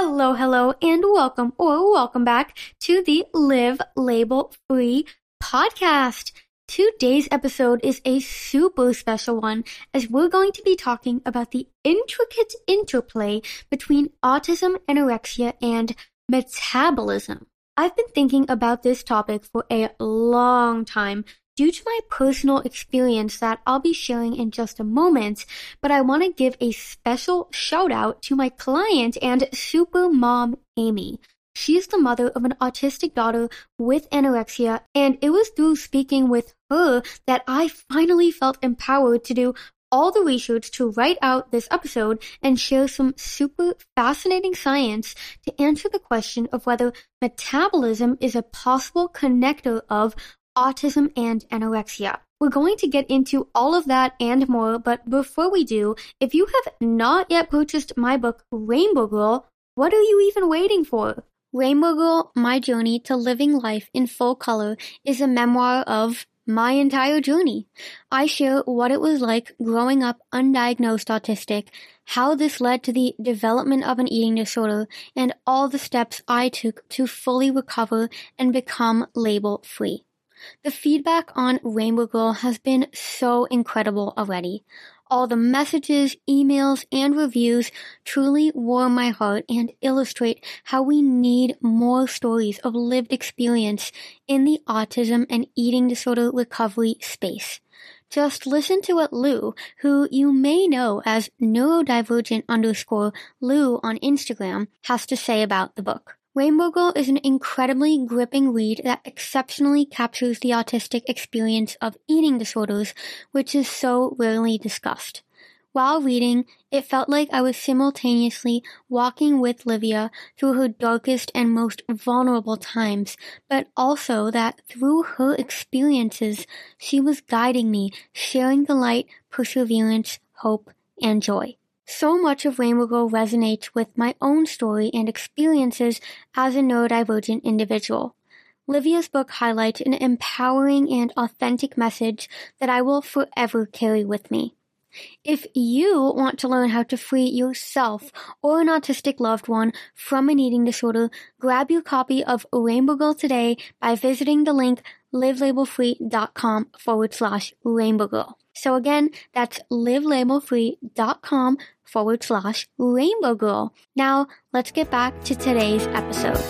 Hello, hello, and welcome or welcome back to the Liv Label Free podcast. Today's episode is a super special one as we're going to be talking about the intricate interplay between autism, anorexia, and metabolism. I've been thinking about this topic for a long time due to my personal experience that I'll be sharing in just a moment, but I want to give a special shout out to my client and super mom, Amy. She is the mother of an autistic daughter with anorexia, and it was through speaking with her that I finally felt empowered to do all the research to write out this episode and share some super fascinating science to answer the question of whether metabolism is a possible connector of autism and anorexia. We're going to get into all of that and more, but before we do, if you have not yet purchased my book, Rainbow Girl, what are you even waiting for? Rainbow Girl, My Journey to Living Life in Full Color is a memoir of my entire journey. I share what it was like growing up undiagnosed autistic, how this led to the development of an eating disorder, and all the steps I took to fully recover and become label free. The feedback on Rainbow Girl has been so incredible already. All the messages, emails, and reviews truly warm my heart and illustrate how we need more stories of lived experience in the autism and eating disorder recovery space. Just listen to what Lou, who you may know as neurodivergent underscore Lou on Instagram, has to say about the book. Rainbow Girl is an incredibly gripping read that exceptionally captures the autistic experience of eating disorders, which is so rarely discussed. While reading, it felt like I was simultaneously walking with Livia through her darkest and most vulnerable times, but also that through her experiences, she was guiding me, sharing the light, perseverance, hope, and joy. So much of Rainbow Girl resonates with my own story and experiences as a neurodivergent individual. Livia's book highlights an empowering and authentic message that I will forever carry with me. If you want to learn how to free yourself or an autistic loved one from an eating disorder, grab your copy of Rainbow Girl today by visiting the link livlabelfree.com forward slash rainbow girl. So again, that's livlabelfree.com forward slash rainbow girl. Now, let's get back to today's episode.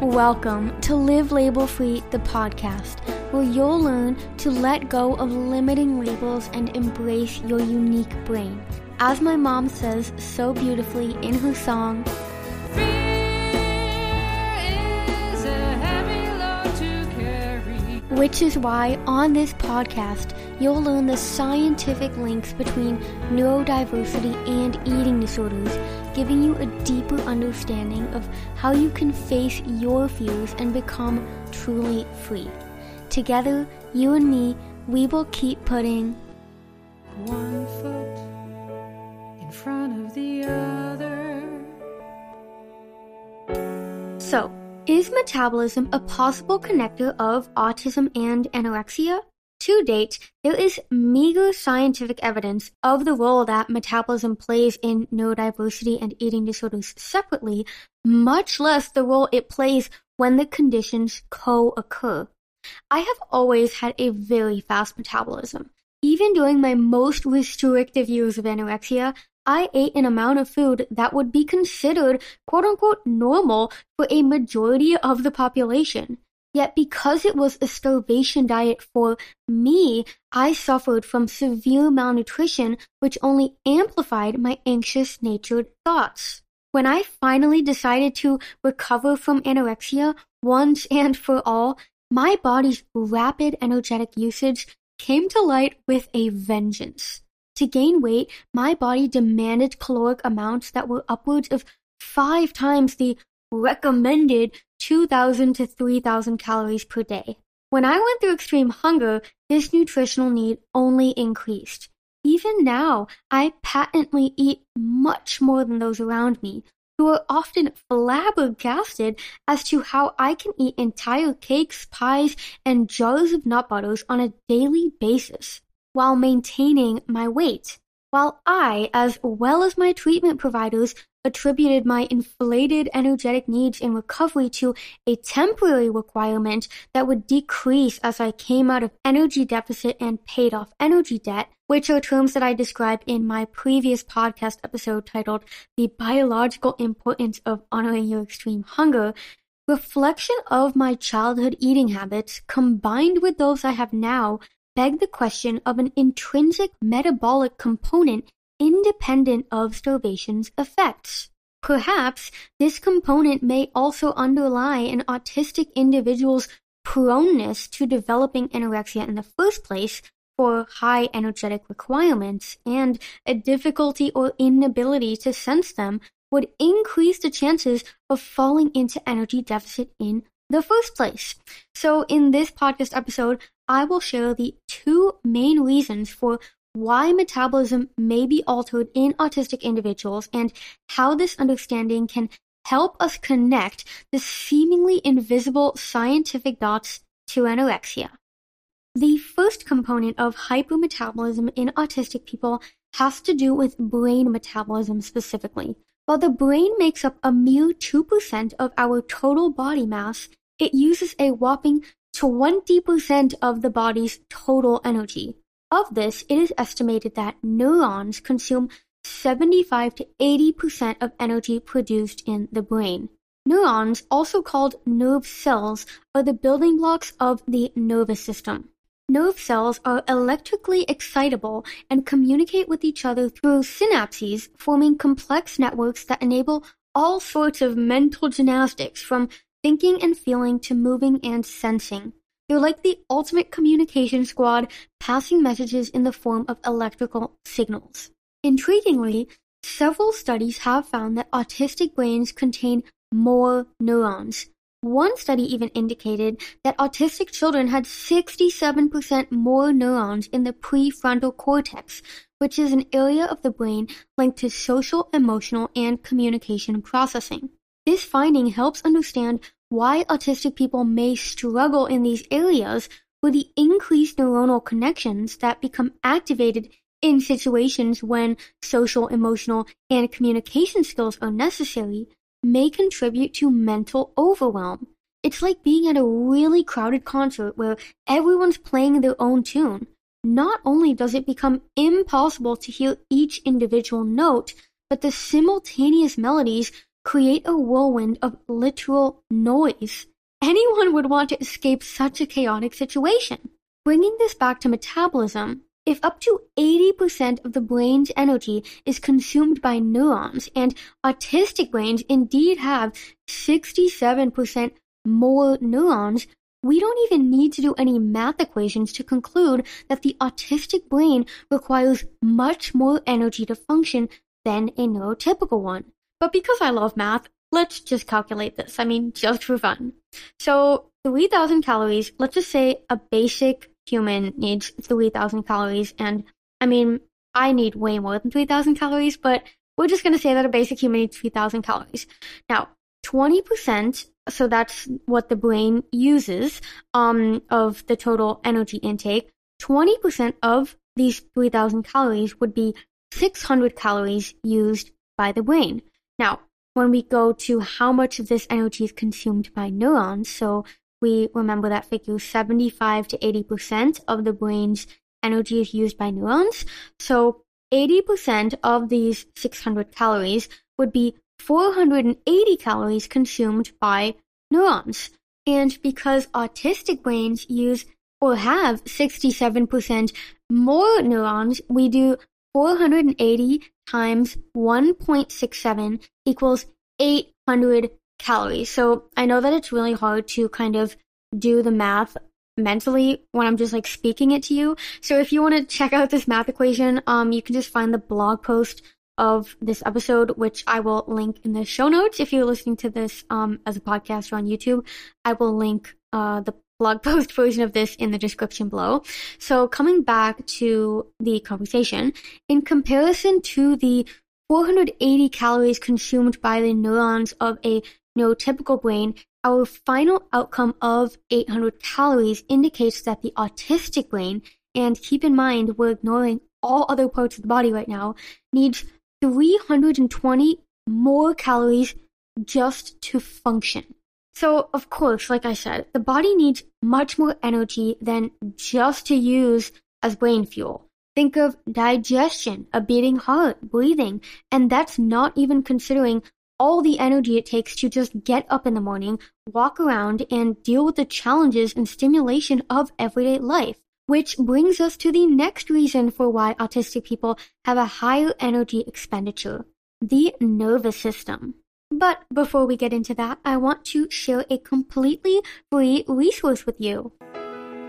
Welcome to Liv Label Free, the podcast, where you'll learn to let go of limiting labels and embrace your unique brain. As my mom says so beautifully in her song, Which is why on this podcast, you'll learn the scientific links between neurodiversity and eating disorders, giving you a deeper understanding of how you can face your fears and become truly free. Together, you and me, we will keep putting one foot So, is metabolism a possible connector of autism and anorexia? To date, there is meager scientific evidence of the role that metabolism plays in neurodiversity and eating disorders separately, much less the role it plays when the conditions co-occur. I have always had a very fast metabolism. Even during my most restrictive years of anorexia, I ate an amount of food that would be considered quote unquote normal for a majority of the population. Yet because it was a starvation diet for me, I suffered from severe malnutrition, which only amplified my anxious natured thoughts. When I finally decided to recover from anorexia once and for all, my body's rapid energetic usage came to light with a vengeance. To gain weight, my body demanded caloric amounts that were upwards of five times the recommended 2,000 to 3,000 calories per day. When I went through extreme hunger, this nutritional need only increased. Even now, I patently eat much more than those around me, who are often flabbergasted as to how I can eat entire cakes, pies, and jars of nut butters on a daily basis while maintaining my weight. While I, as well as my treatment providers, attributed my inflated energetic needs in recovery to a temporary requirement that would decrease as I came out of energy deficit and paid off energy debt, which are terms that I described in my previous podcast episode titled The Biological Importance of Honoring Your Extreme Hunger. Reflection of my childhood eating habits combined with those I have now beg the question of an intrinsic metabolic component independent of starvation's effects. Perhaps this component may also underlie an autistic individual's proneness to developing anorexia in the first place for high energetic requirements and a difficulty or inability to sense them would increase the chances of falling into energy deficit in the first place. So in this podcast episode, I will share the two main reasons for why metabolism may be altered in autistic individuals and how this understanding can help us connect the seemingly invisible scientific dots to anorexia. The first component of hypermetabolism in autistic people has to do with brain metabolism specifically. While the brain makes up a mere 2% of our total body mass, it uses a whopping 20% of the body's total energy. Of this, it is estimated that neurons consume 75 to 80% of energy produced in the brain. Neurons, also called nerve cells, are the building blocks of the nervous system. Nerve cells are electrically excitable and communicate with each other through synapses, forming complex networks that enable all sorts of mental gymnastics from thinking and feeling to moving and sensing. They're like the ultimate communication squad, passing messages in the form of electrical signals. Intriguingly, several studies have found that autistic brains contain more neurons. One study even indicated that autistic children had 67% more neurons in the prefrontal cortex, which is an area of the brain linked to social, emotional, and communication processing. This finding helps understand why autistic people may struggle in these areas with the increased neuronal connections that become activated in situations when social, emotional, and communication skills are necessary may contribute to mental overwhelm. It's like being at a really crowded concert where everyone's playing their own tune. Not only does it become impossible to hear each individual note, but the simultaneous melodies create a whirlwind of literal noise. Anyone would want to escape such a chaotic situation. Bringing this back to metabolism, if up to 80% of the brain's energy is consumed by neurons, and autistic brains indeed have 67% more neurons, we don't even need to do any math equations to conclude that the autistic brain requires much more energy to function than a neurotypical one. But because I love math, let's just calculate this. I mean, just for fun. So 3,000 calories, let's just say a basic human needs 3,000 calories. And I mean, I need way more than 3,000 calories, but we're just going to say that a basic human needs 3,000 calories. Now, 20%, so that's what the brain uses um, of the total energy intake, 20% of these 3,000 calories would be 600 calories used by the brain. Now, when we go to how much of this energy is consumed by neurons, so we remember that figure 75 to 80% of the brain's energy is used by neurons. So 80% of these 600 calories would be 480 calories consumed by neurons. And because autistic brains use or have 67% more neurons, we do 480 times 1.67 equals 800 calories. So I know that it's really hard to kind of do the math mentally when I'm just like speaking it to you. So if you want to check out this math equation, um, you can just find the blog post of this episode, which I will link in the show notes. If you're listening to this um, as a podcast or on YouTube, I will link uh, the blog post version of this in the description below. So coming back to the conversation, in comparison to the 480 calories consumed by the neurons of a neurotypical brain, our final outcome of 800 calories indicates that the autistic brain, and keep in mind we're ignoring all other parts of the body right now, needs 320 more calories just to function. So, of course, like I said, the body needs much more energy than just to use as brain fuel. Think of digestion, a beating heart, breathing, and that's not even considering all the energy it takes to just get up in the morning, walk around, and deal with the challenges and stimulation of everyday life. Which brings us to the next reason for why autistic people have a higher energy expenditure the nervous system. But before we get into that, I want to share a completely free resource with you.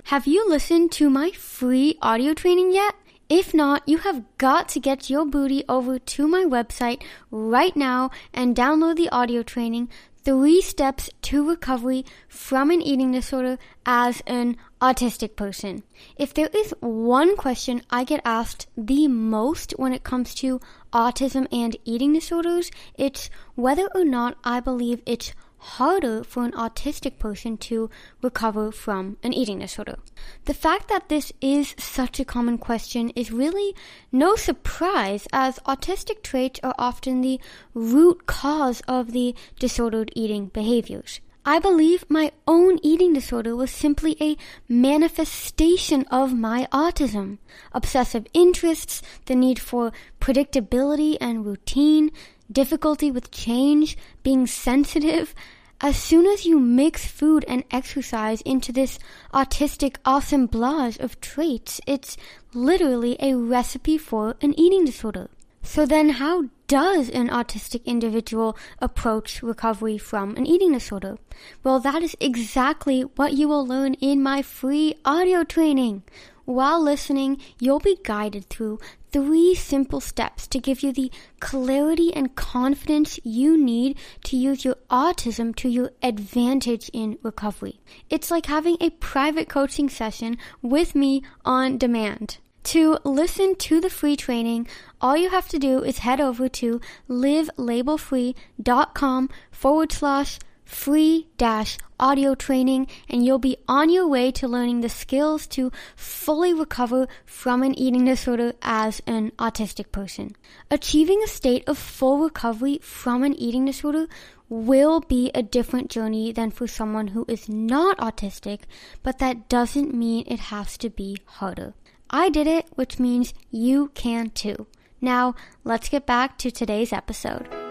Have you listened to my free audio training yet? If not, you have got to get your booty over to my website right now and download the audio training Three Steps to Recovery from an Eating Disorder as an Autistic Person. If there is one question I get asked the most when it comes to autism and eating disorders, it's whether or not I believe it's harder for an autistic person to recover from an eating disorder. The fact that this is such a common question is really no surprise as autistic traits are often the root cause of the disordered eating behaviors. I believe my own eating disorder was simply a manifestation of my autism. Obsessive interests, the need for predictability and routine, difficulty with change, being sensitive, as soon as you mix food and exercise into this autistic assemblage of traits, it's literally a recipe for an eating disorder. So then how does an autistic individual approach recovery from an eating disorder? Well, that is exactly what you will learn in my free audio training. While listening, you'll be guided through three simple steps to give you the clarity and confidence you need to use your autism to your advantage in recovery. It's like having a private coaching session with me on demand. To listen to the free training, all you have to do is head over to livlabelfree.com forward slash free dash audio training and you'll be on your way to learning the skills to fully recover from an eating disorder as an autistic person. Achieving a state of full recovery from an eating disorder will be a different journey than for someone who is not autistic, but that doesn't mean it has to be harder. I did it, which means you can too. Now, let's get back to today's episode.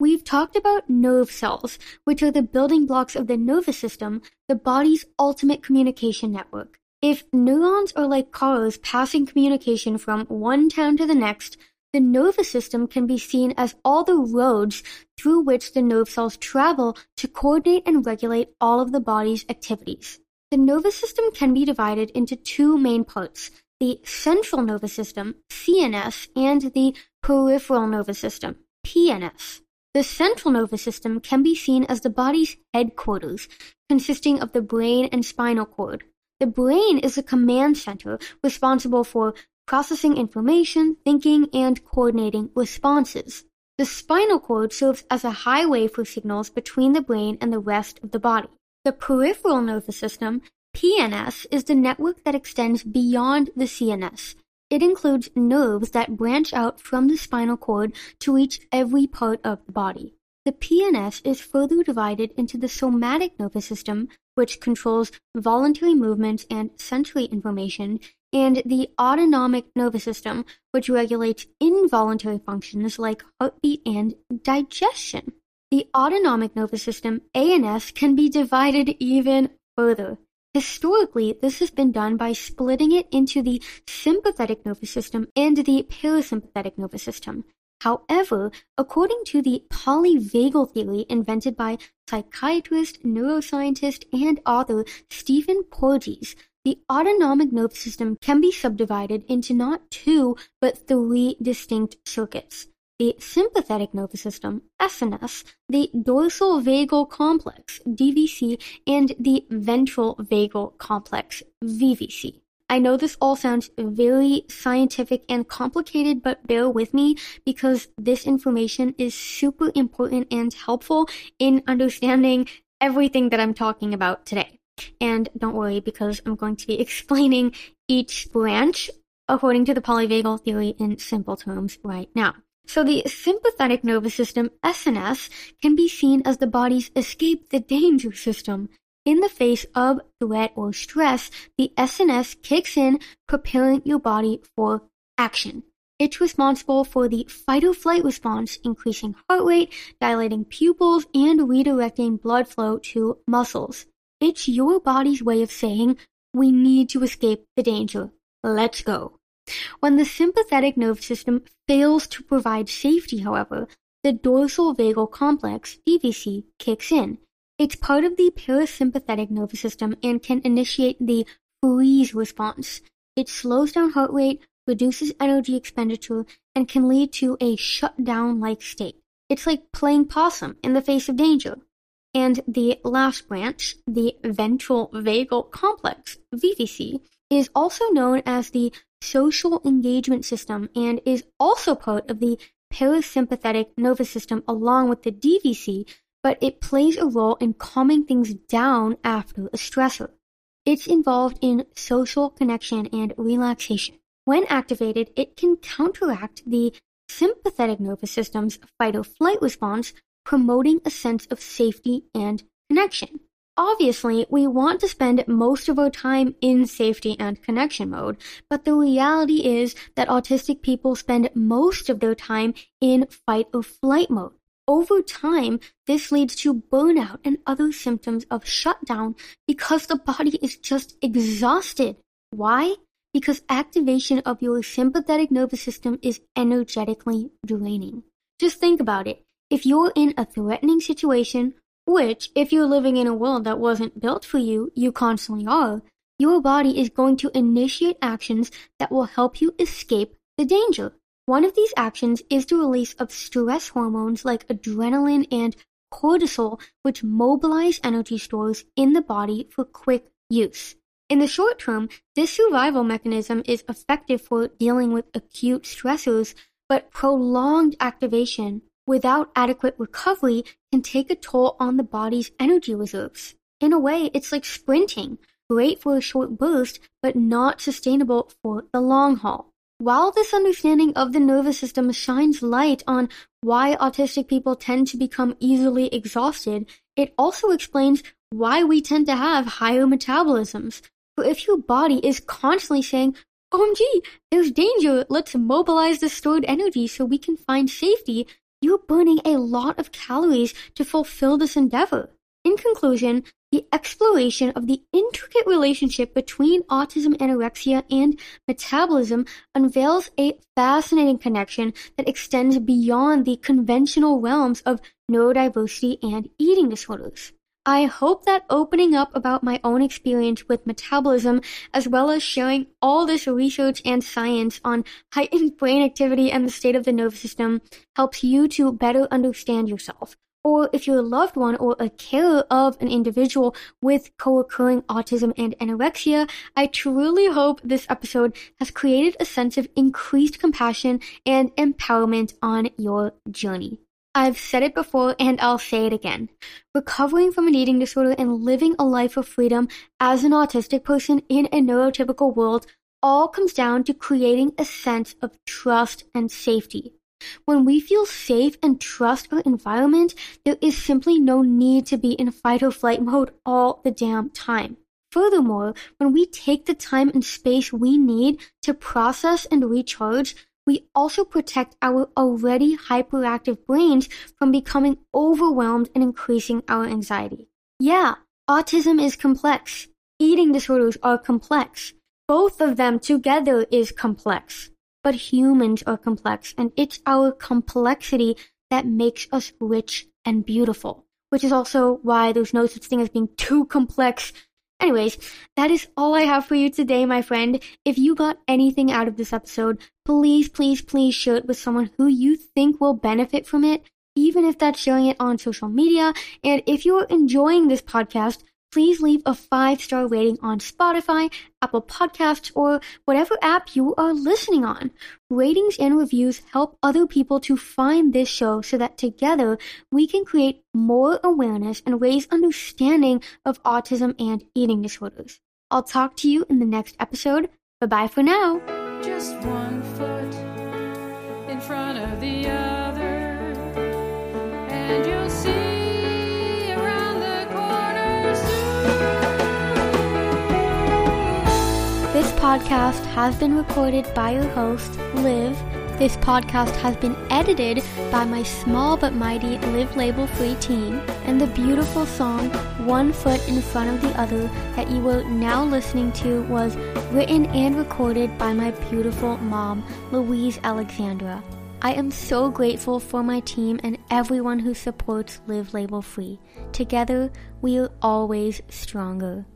We've talked about nerve cells, which are the building blocks of the nervous system, the body's ultimate communication network. If neurons are like cars passing communication from one town to the next, the nervous system can be seen as all the roads through which the nerve cells travel to coordinate and regulate all of the body's activities. The nervous system can be divided into two main parts the central nervous system, CNS, and the peripheral nervous system, PNS. The central nervous system can be seen as the body's headquarters, consisting of the brain and spinal cord. The brain is the command center responsible for processing information, thinking, and coordinating responses. The spinal cord serves as a highway for signals between the brain and the rest of the body. The peripheral nervous system, PNS, is the network that extends beyond the CNS. It includes nerves that branch out from the spinal cord to reach every part of the body. The PNS is further divided into the somatic nervous system, which controls voluntary movements and sensory information, and the autonomic nervous system, which regulates involuntary functions like heartbeat and digestion. The autonomic nervous system, ANS, can be divided even further. Historically, this has been done by splitting it into the sympathetic nervous system and the parasympathetic nervous system. However, according to the polyvagal theory invented by psychiatrist, neuroscientist, and author Stephen Porges, the autonomic nervous system can be subdivided into not two, but three distinct circuits the sympathetic nervous system, SNS, the dorsal vagal complex, DVC, and the ventral vagal complex, VVC. I know this all sounds very scientific and complicated, but bear with me because this information is super important and helpful in understanding everything that I'm talking about today. And don't worry because I'm going to be explaining each branch according to the polyvagal theory in simple terms right now. So the sympathetic nervous system, SNS, can be seen as the body's escape the danger system. In the face of threat or stress, the SNS kicks in, preparing your body for action. It's responsible for the fight or flight response, increasing heart rate, dilating pupils, and redirecting blood flow to muscles. It's your body's way of saying, we need to escape the danger. Let's go. When the sympathetic nervous system fails to provide safety, however, the dorsal vagal complex, DVC, kicks in. It's part of the parasympathetic nervous system and can initiate the freeze response. It slows down heart rate, reduces energy expenditure, and can lead to a shutdown like state. It's like playing possum in the face of danger. And the last branch, the ventral vagal complex, VVC, is also known as the social engagement system and is also part of the parasympathetic nervous system along with the DVC, but it plays a role in calming things down after a stressor. It's involved in social connection and relaxation. When activated, it can counteract the sympathetic nervous system's fight or flight response, promoting a sense of safety and connection. Obviously, we want to spend most of our time in safety and connection mode, but the reality is that autistic people spend most of their time in fight or flight mode. Over time, this leads to burnout and other symptoms of shutdown because the body is just exhausted. Why? Because activation of your sympathetic nervous system is energetically draining. Just think about it. If you're in a threatening situation which, if you're living in a world that wasn't built for you, you constantly are, your body is going to initiate actions that will help you escape the danger. One of these actions is the release of stress hormones like adrenaline and cortisol, which mobilize energy stores in the body for quick use. In the short term, this survival mechanism is effective for dealing with acute stressors, but prolonged activation without adequate recovery can take a toll on the body's energy reserves. In a way, it's like sprinting, great for a short burst, but not sustainable for the long haul. While this understanding of the nervous system shines light on why autistic people tend to become easily exhausted, it also explains why we tend to have higher metabolisms. For if your body is constantly saying, oh, OMG, there's danger, let's mobilize the stored energy so we can find safety, you're burning a lot of calories to fulfill this endeavor. In conclusion, the exploration of the intricate relationship between autism, anorexia, and metabolism unveils a fascinating connection that extends beyond the conventional realms of neurodiversity and eating disorders. I hope that opening up about my own experience with metabolism, as well as sharing all this research and science on heightened brain activity and the state of the nervous system, helps you to better understand yourself. Or if you're a loved one or a carer of an individual with co-occurring autism and anorexia, I truly hope this episode has created a sense of increased compassion and empowerment on your journey. I've said it before and I'll say it again. Recovering from an eating disorder and living a life of freedom as an autistic person in a neurotypical world all comes down to creating a sense of trust and safety. When we feel safe and trust our environment, there is simply no need to be in fight or flight mode all the damn time. Furthermore, when we take the time and space we need to process and recharge, we also protect our already hyperactive brains from becoming overwhelmed and increasing our anxiety. Yeah, autism is complex. Eating disorders are complex. Both of them together is complex. But humans are complex, and it's our complexity that makes us rich and beautiful. Which is also why there's no such thing as being too complex Anyways, that is all I have for you today, my friend. If you got anything out of this episode, please, please, please share it with someone who you think will benefit from it, even if that's sharing it on social media. And if you're enjoying this podcast, please leave a five star rating on Spotify, Apple Podcasts, or whatever app you are listening on. Ratings and reviews help other people to find this show so that together we can create more awareness and raise understanding of autism and eating disorders. I'll talk to you in the next episode. Bye bye for now. Just one foot in front of the other, and you'll podcast has been recorded by your host, Liv. This podcast has been edited by my small but mighty Liv Label Free team, and the beautiful song One Foot in Front of the Other that you are now listening to was written and recorded by my beautiful mom, Louise Alexandra. I am so grateful for my team and everyone who supports Liv Label Free. Together, we are always stronger.